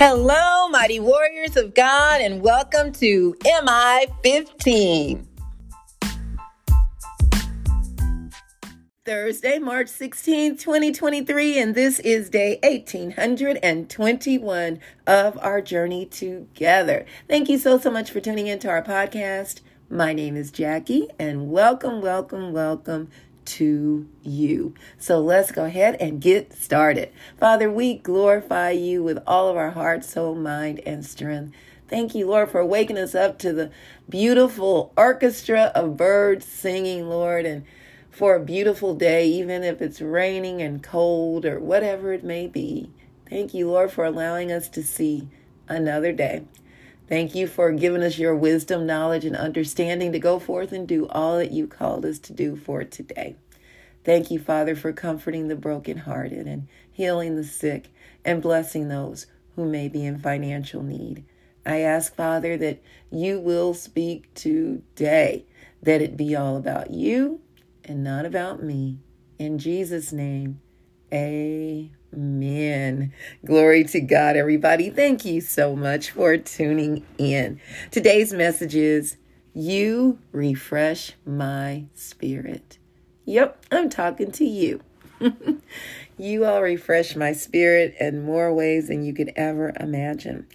Hello, mighty warriors of God, and welcome to MI 15. Thursday, March 16, 2023, and this is day 1821 of our journey together. Thank you so, so much for tuning into our podcast. My name is Jackie, and welcome, welcome, welcome to you. So let's go ahead and get started. Father, we glorify you with all of our heart, soul, mind, and strength. Thank you, Lord, for waking us up to the beautiful orchestra of birds singing, Lord, and for a beautiful day, even if it's raining and cold or whatever it may be. Thank you, Lord, for allowing us to see another day. Thank you for giving us your wisdom, knowledge, and understanding to go forth and do all that you called us to do for today. Thank you, Father, for comforting the brokenhearted and healing the sick and blessing those who may be in financial need. I ask, Father, that you will speak today, that it be all about you and not about me. In Jesus' name, amen. Glory to God, everybody. Thank you so much for tuning in. Today's message is You refresh my spirit. Yep, I'm talking to you. you all refresh my spirit in more ways than you could ever imagine.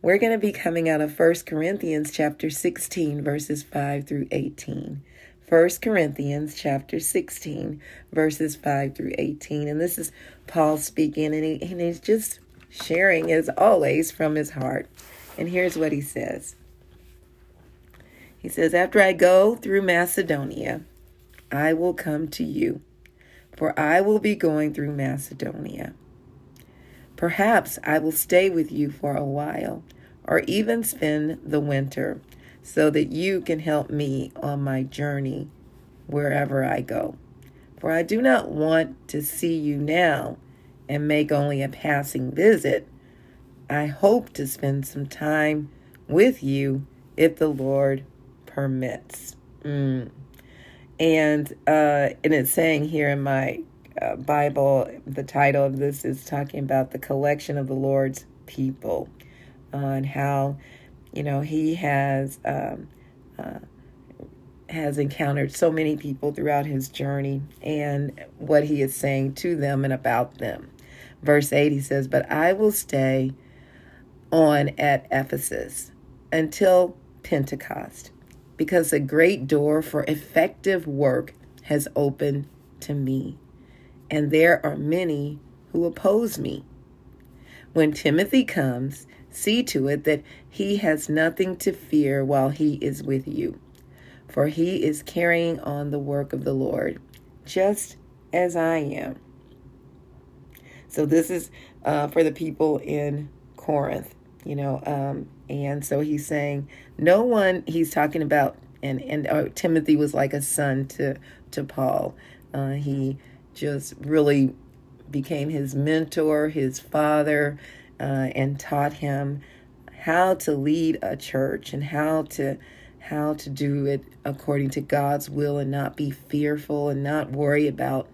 We're going to be coming out of 1 Corinthians chapter 16 verses 5 through 18. 1 Corinthians chapter 16, verses 5 through 18. And this is Paul speaking, and, he, and he's just sharing, as always, from his heart. And here's what he says He says, After I go through Macedonia, I will come to you, for I will be going through Macedonia. Perhaps I will stay with you for a while, or even spend the winter so that you can help me on my journey wherever I go. For I do not want to see you now and make only a passing visit. I hope to spend some time with you if the Lord permits. Mm. And uh, and it's saying here in my uh, Bible, the title of this is talking about the collection of the Lord's people uh, and how you know, he has um, uh, has encountered so many people throughout his journey and what he is saying to them and about them. Verse 8, he says, But I will stay on at Ephesus until Pentecost, because a great door for effective work has opened to me, and there are many who oppose me. When Timothy comes, See to it that he has nothing to fear while he is with you, for he is carrying on the work of the Lord, just as I am. So, this is uh, for the people in Corinth, you know, um, and so he's saying, no one, he's talking about, and, and uh, Timothy was like a son to, to Paul. Uh, he just really became his mentor, his father, uh, and taught him how to lead a church and how to how to do it according to God's will and not be fearful and not worry about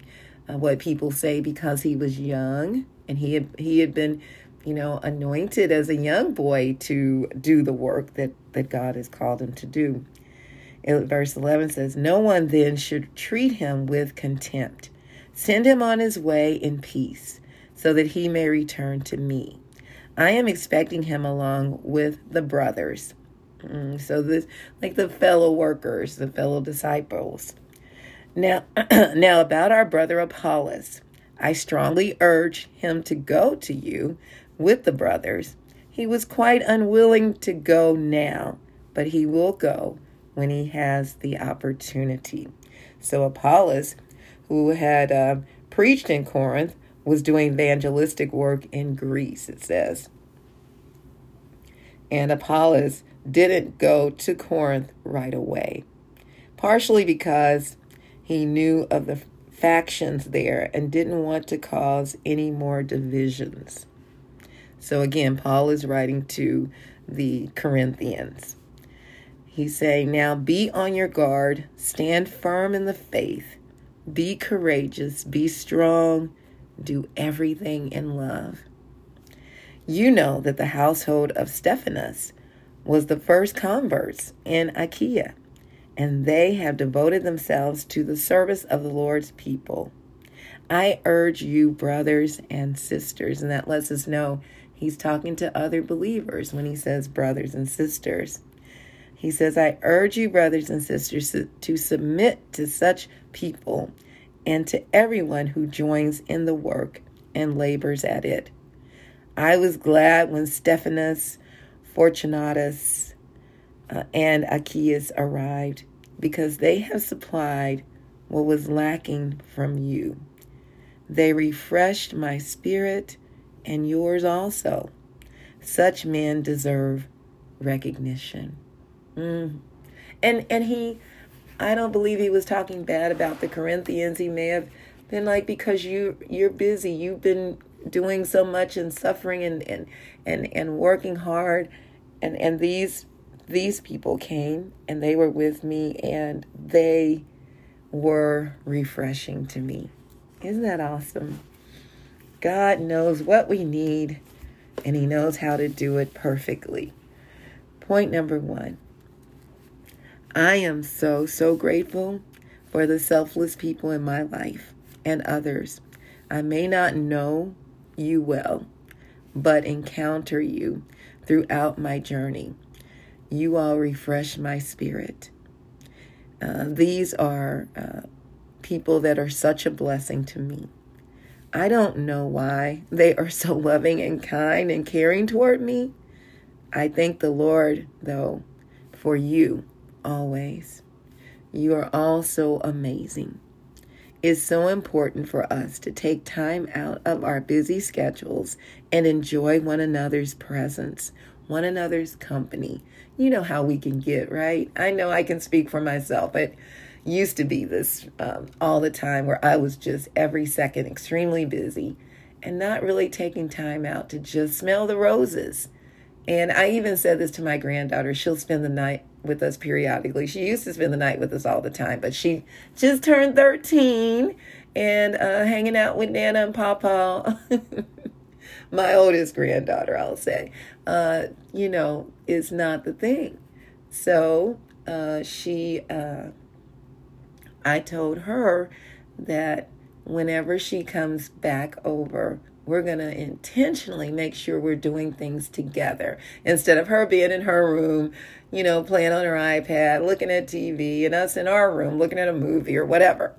uh, what people say because he was young and he had he had been you know anointed as a young boy to do the work that that God has called him to do. Verse 11 says, No one then should treat him with contempt. Send him on his way in peace, so that he may return to me. I am expecting him along with the brothers. Mm, so this like the fellow workers, the fellow disciples. Now now about our brother Apollos. I strongly urge him to go to you with the brothers. He was quite unwilling to go now, but he will go when he has the opportunity. So Apollos, who had uh, preached in Corinth, was doing evangelistic work in Greece, it says. And Apollos didn't go to Corinth right away, partially because he knew of the factions there and didn't want to cause any more divisions. So again, Paul is writing to the Corinthians. He's saying, Now be on your guard, stand firm in the faith, be courageous, be strong, do everything in love. You know that the household of Stephanas was the first converts in Achaia, and they have devoted themselves to the service of the Lord's people. I urge you, brothers and sisters, and that lets us know he's talking to other believers when he says brothers and sisters. He says, I urge you, brothers and sisters, to submit to such people and to everyone who joins in the work and labors at it. I was glad when Stephanas, Fortunatus, uh, and Achaeus arrived because they have supplied what was lacking from you. They refreshed my spirit and yours also. Such men deserve recognition. Mm. And and he I don't believe he was talking bad about the Corinthians. He may have been like because you you're busy. You've been doing so much and suffering and and and, and working hard and and these these people came and they were with me and they were refreshing to me. Isn't that awesome? God knows what we need and He knows how to do it perfectly. Point number one I am so, so grateful for the selfless people in my life and others. I may not know you well, but encounter you throughout my journey. You all refresh my spirit. Uh, these are uh, people that are such a blessing to me. I don't know why they are so loving and kind and caring toward me. I thank the Lord, though, for you always. You are all so amazing. It's so important for us to take time out of our busy schedules and enjoy one another's presence, one another's company. You know how we can get, right? I know I can speak for myself. It used to be this um, all the time where I was just every second extremely busy and not really taking time out to just smell the roses. And I even said this to my granddaughter. She'll spend the night with us periodically. She used to spend the night with us all the time, but she just turned 13 and uh, hanging out with Nana and Papa. my oldest granddaughter, I'll say, uh, you know, is not the thing. So uh, she, uh, I told her that whenever she comes back over, we're going to intentionally make sure we're doing things together instead of her being in her room, you know, playing on her iPad, looking at TV, and us in our room looking at a movie or whatever.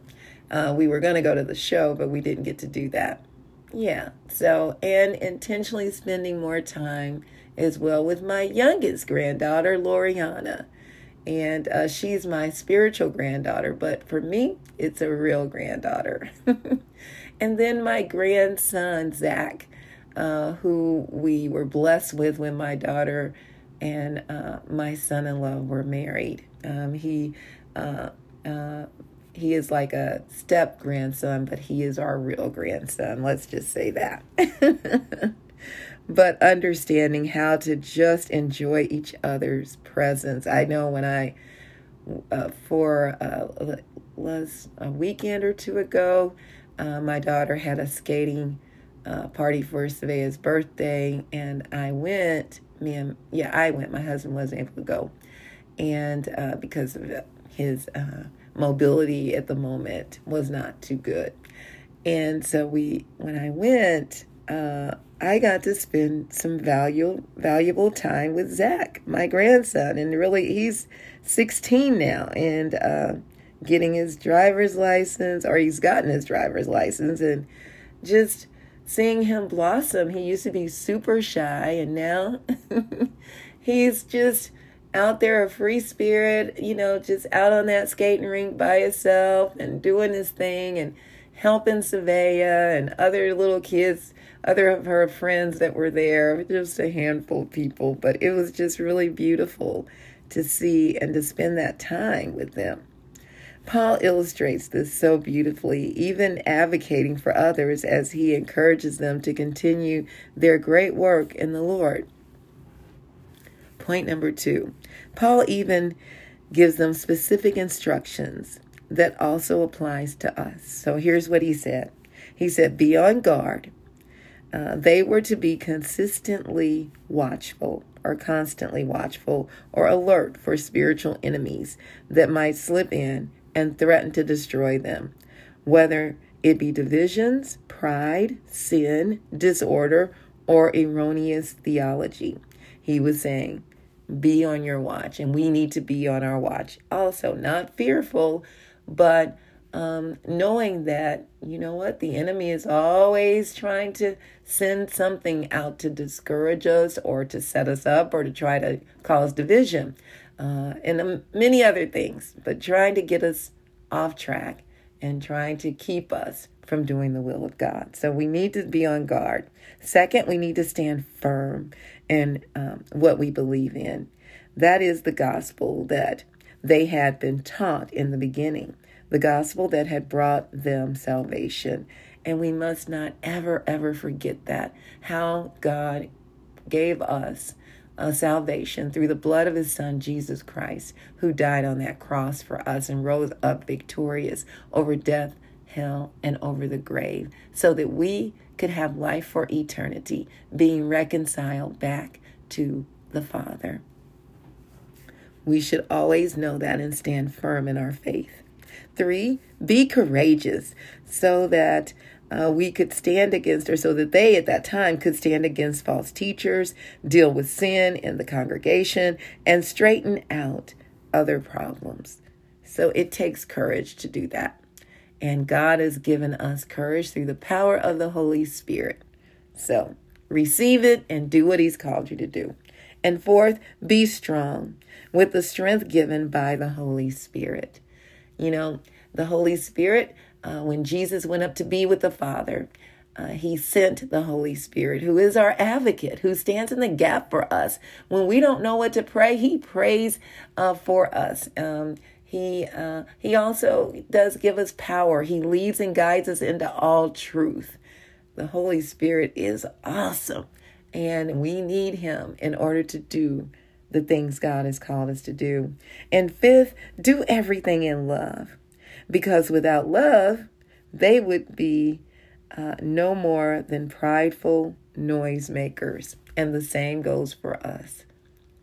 Uh, we were going to go to the show, but we didn't get to do that. Yeah. So, and intentionally spending more time as well with my youngest granddaughter, Loriana. And uh, she's my spiritual granddaughter, but for me, it's a real granddaughter. and then my grandson, Zach, uh, who we were blessed with when my daughter and uh, my son in law were married. Um, he uh, uh, he is like a step grandson, but he is our real grandson. Let's just say that. but understanding how to just enjoy each other's presence. I know when I, uh, for uh, was a weekend or two ago, uh, my daughter had a skating uh, party for Savea's birthday, and I went. Me and yeah, I went. My husband wasn't able to go, and uh, because of his uh, mobility at the moment was not too good. And so we, when I went, uh, I got to spend some valuable valuable time with Zach, my grandson, and really he's 16 now and getting his driver's license, or he's gotten his driver's license, and just seeing him blossom. He used to be super shy, and now he's just out there a free spirit, you know, just out on that skating rink by himself and doing his thing and helping Savea and other little kids, other of her friends that were there, just a handful of people. But it was just really beautiful to see and to spend that time with them. Paul illustrates this so beautifully, even advocating for others as he encourages them to continue their great work in the Lord. Point number two Paul even gives them specific instructions that also applies to us. So here's what he said. He said, Be on guard. uh, they were to be consistently watchful or constantly watchful or alert for spiritual enemies that might slip in and threaten to destroy them, whether it be divisions, pride, sin, disorder, or erroneous theology. He was saying, be on your watch, and we need to be on our watch. Also, not fearful, but um, knowing that, you know what, the enemy is always trying to send something out to discourage us or to set us up or to try to cause division uh, and um, many other things, but trying to get us off track and trying to keep us from doing the will of God. So we need to be on guard. Second, we need to stand firm in um, what we believe in. That is the gospel that they had been taught in the beginning, the gospel that had brought them salvation. And we must not ever, ever forget that. How God gave us uh, salvation through the blood of his son, Jesus Christ, who died on that cross for us and rose up victorious over death, hell, and over the grave, so that we could have life for eternity, being reconciled back to the Father. We should always know that and stand firm in our faith. Three, be courageous so that uh, we could stand against, or so that they at that time could stand against false teachers, deal with sin in the congregation, and straighten out other problems. So it takes courage to do that. And God has given us courage through the power of the Holy Spirit. So receive it and do what He's called you to do. And fourth, be strong with the strength given by the Holy Spirit. You know, the Holy Spirit, uh, when Jesus went up to be with the Father, uh, he sent the Holy Spirit, who is our advocate, who stands in the gap for us. When we don't know what to pray, he prays uh, for us. Um, he uh, he also does give us power. He leads and guides us into all truth. The Holy Spirit is awesome, and we need him in order to do the things God has called us to do. And fifth, do everything in love. Because without love, they would be uh, no more than prideful noisemakers. And the same goes for us.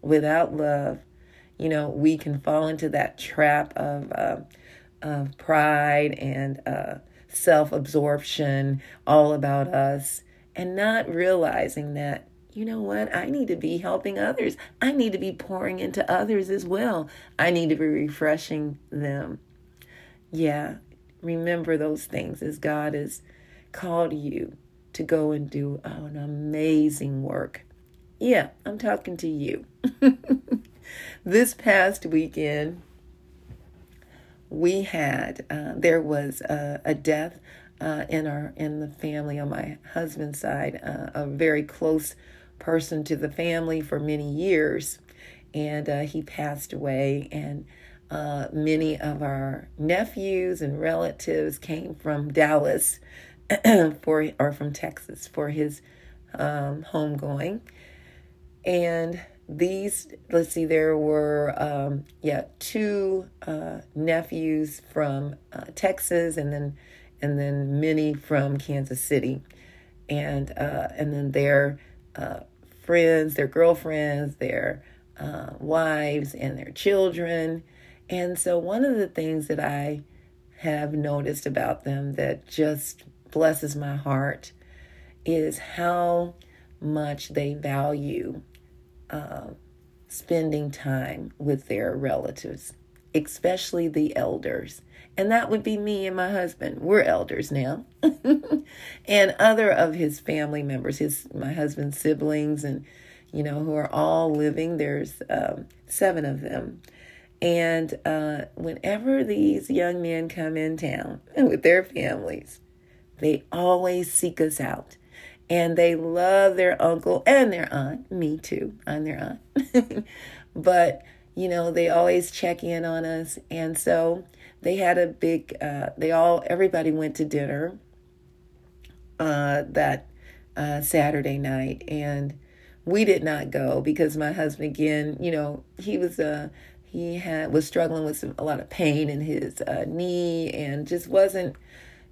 Without love, you know, we can fall into that trap of, uh, of pride and uh, self absorption, all about us, and not realizing that you know what? I need to be helping others. I need to be pouring into others as well. I need to be refreshing them. Yeah, remember those things as God has called you to go and do an amazing work. Yeah, I'm talking to you. this past weekend, we had uh, there was a, a death uh, in our in the family on my husband's side, uh, a very close person to the family for many years, and uh, he passed away. And uh, many of our nephews and relatives came from Dallas for or from Texas for his um, homegoing, and these let's see there were um, yeah two uh, nephews from uh, Texas and then and then many from Kansas City and uh, and then their uh, friends, their girlfriends, their uh, wives, and their children. And so, one of the things that I have noticed about them that just blesses my heart is how much they value uh, spending time with their relatives, especially the elders and that would be me and my husband. We're elders now. and other of his family members, his my husband's siblings and you know who are all living. There's um, seven of them. And uh, whenever these young men come in town with their families, they always seek us out. And they love their uncle and their aunt. Me too. I'm their aunt. but, you know, they always check in on us. And so they had a big uh, they all everybody went to dinner uh, that uh, saturday night and we did not go because my husband again you know he was uh he had was struggling with some, a lot of pain in his uh, knee and just wasn't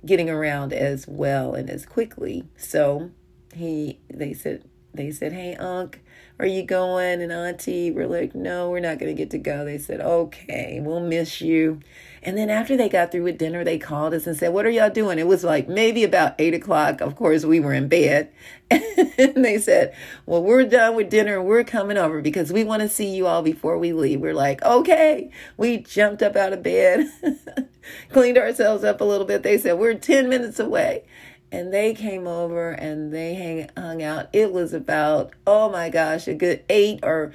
getting around as well and as quickly. So he they said they said, Hey, Unc, are you going? And Auntie, we're like, No, we're not going to get to go. They said, Okay, we'll miss you. And then after they got through with dinner, they called us and said, What are y'all doing? It was like maybe about eight o'clock. Of course, we were in bed. and they said, Well, we're done with dinner and we're coming over because we want to see you all before we leave. We're like, Okay. We jumped up out of bed, cleaned ourselves up a little bit. They said, We're 10 minutes away and they came over and they hang, hung out. It was about, oh my gosh, a good eight or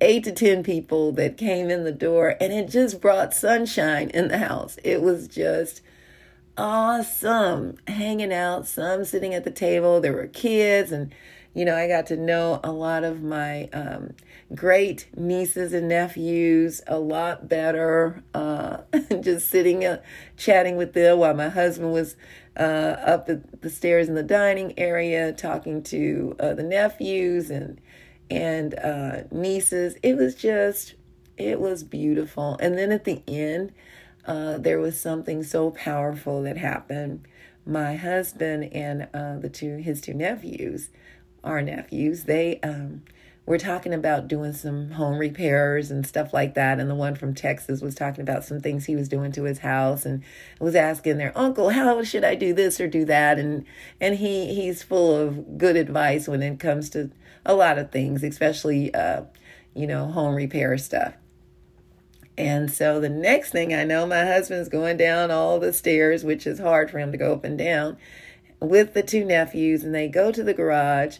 eight to 10 people that came in the door, and it just brought sunshine in the house. It was just awesome hanging out, some sitting at the table. There were kids, and you know, I got to know a lot of my um, great nieces and nephews a lot better. Uh, just sitting, uh, chatting with them while my husband was uh, up the, the stairs in the dining area, talking to uh, the nephews and and uh, nieces. It was just, it was beautiful. And then at the end, uh, there was something so powerful that happened. My husband and uh, the two his two nephews, our nephews, they um, we're talking about doing some home repairs and stuff like that. And the one from Texas was talking about some things he was doing to his house and was asking their uncle, how should I do this or do that? And and he he's full of good advice when it comes to a lot of things, especially uh, you know, home repair stuff. And so the next thing I know, my husband's going down all the stairs, which is hard for him to go up and down, with the two nephews, and they go to the garage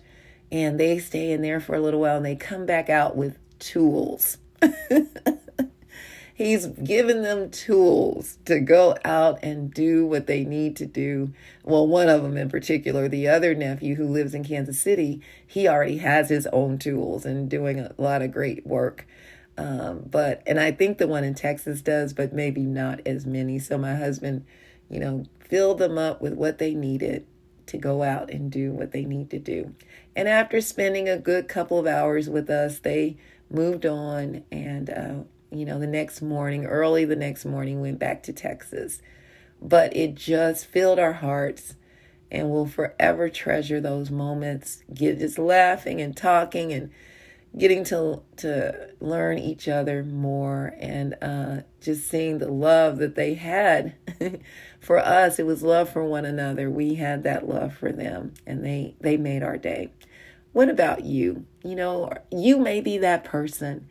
and they stay in there for a little while and they come back out with tools. He's given them tools to go out and do what they need to do. Well, one of them in particular, the other nephew who lives in Kansas City, he already has his own tools and doing a lot of great work. Um, but, and I think the one in Texas does, but maybe not as many. So my husband, you know, filled them up with what they needed to go out and do what they need to do. And after spending a good couple of hours with us, they moved on and, uh, you know, the next morning, early the next morning, went back to Texas. But it just filled our hearts and we'll forever treasure those moments, get just laughing and talking and getting to to learn each other more and uh, just seeing the love that they had for us. It was love for one another. We had that love for them, and they they made our day. What about you? You know, you may be that person,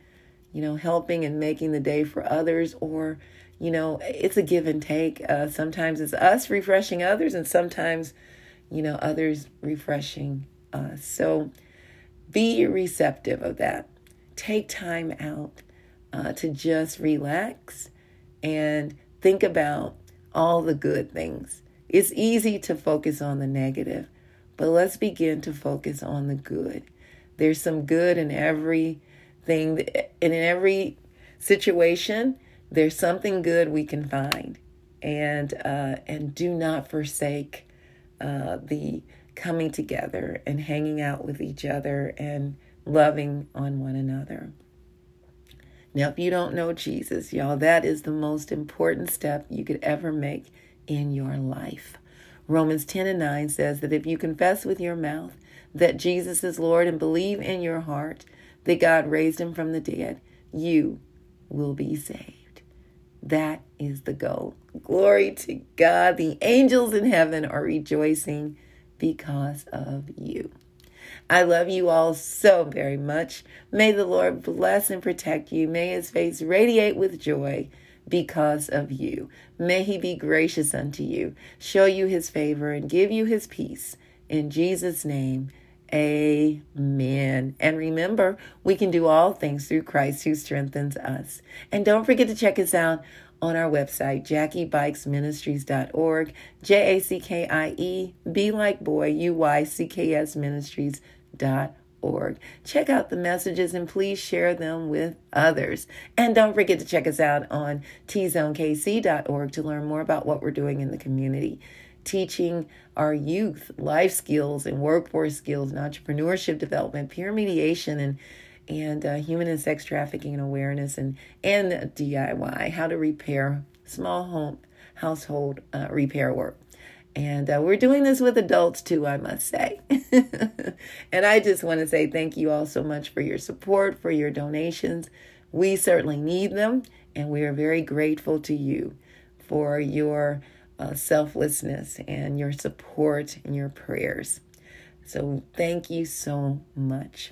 you know, helping and making the day for others, or you know, it's a give and take. Uh, sometimes it's us refreshing others, and sometimes, you know, others refreshing us. So be receptive of that. Take time out uh, to just relax and think about all the good things. It's easy to focus on the negative, but let's begin to focus on the good. There's some good in everything, and in every situation, there's something good we can find. And uh, and do not forsake uh, the coming together and hanging out with each other and loving on one another. Now, if you don't know Jesus, y'all, that is the most important step you could ever make in your life. Romans 10 and 9 says that if you confess with your mouth that Jesus is Lord and believe in your heart that God raised him from the dead, you will be saved. That is the goal. Glory to God. The angels in heaven are rejoicing because of you. I love you all so very much. May the Lord bless and protect you. May his face radiate with joy because of you. May he be gracious unto you, show you his favor, and give you his peace. In Jesus' name, amen. And remember, we can do all things through Christ who strengthens us. And don't forget to check us out on our website, jackiebuycksministries.org, J A C K I E, B like boy, U Y C K S ministries.org. Check out the messages and please share them with others. And don't forget to check us out on tzonekc.org to learn more about what we're doing in the community. Teaching our youth life skills and workforce skills and entrepreneurship development, peer mediation, and and uh, human and sex trafficking awareness and and DIY how to repair small home household uh, repair work And uh, we're doing this with adults too, I must say. and I just want to say thank you all so much for your support, for your donations. We certainly need them, and we are very grateful to you for your uh, selflessness and your support and your prayers. So thank you so much.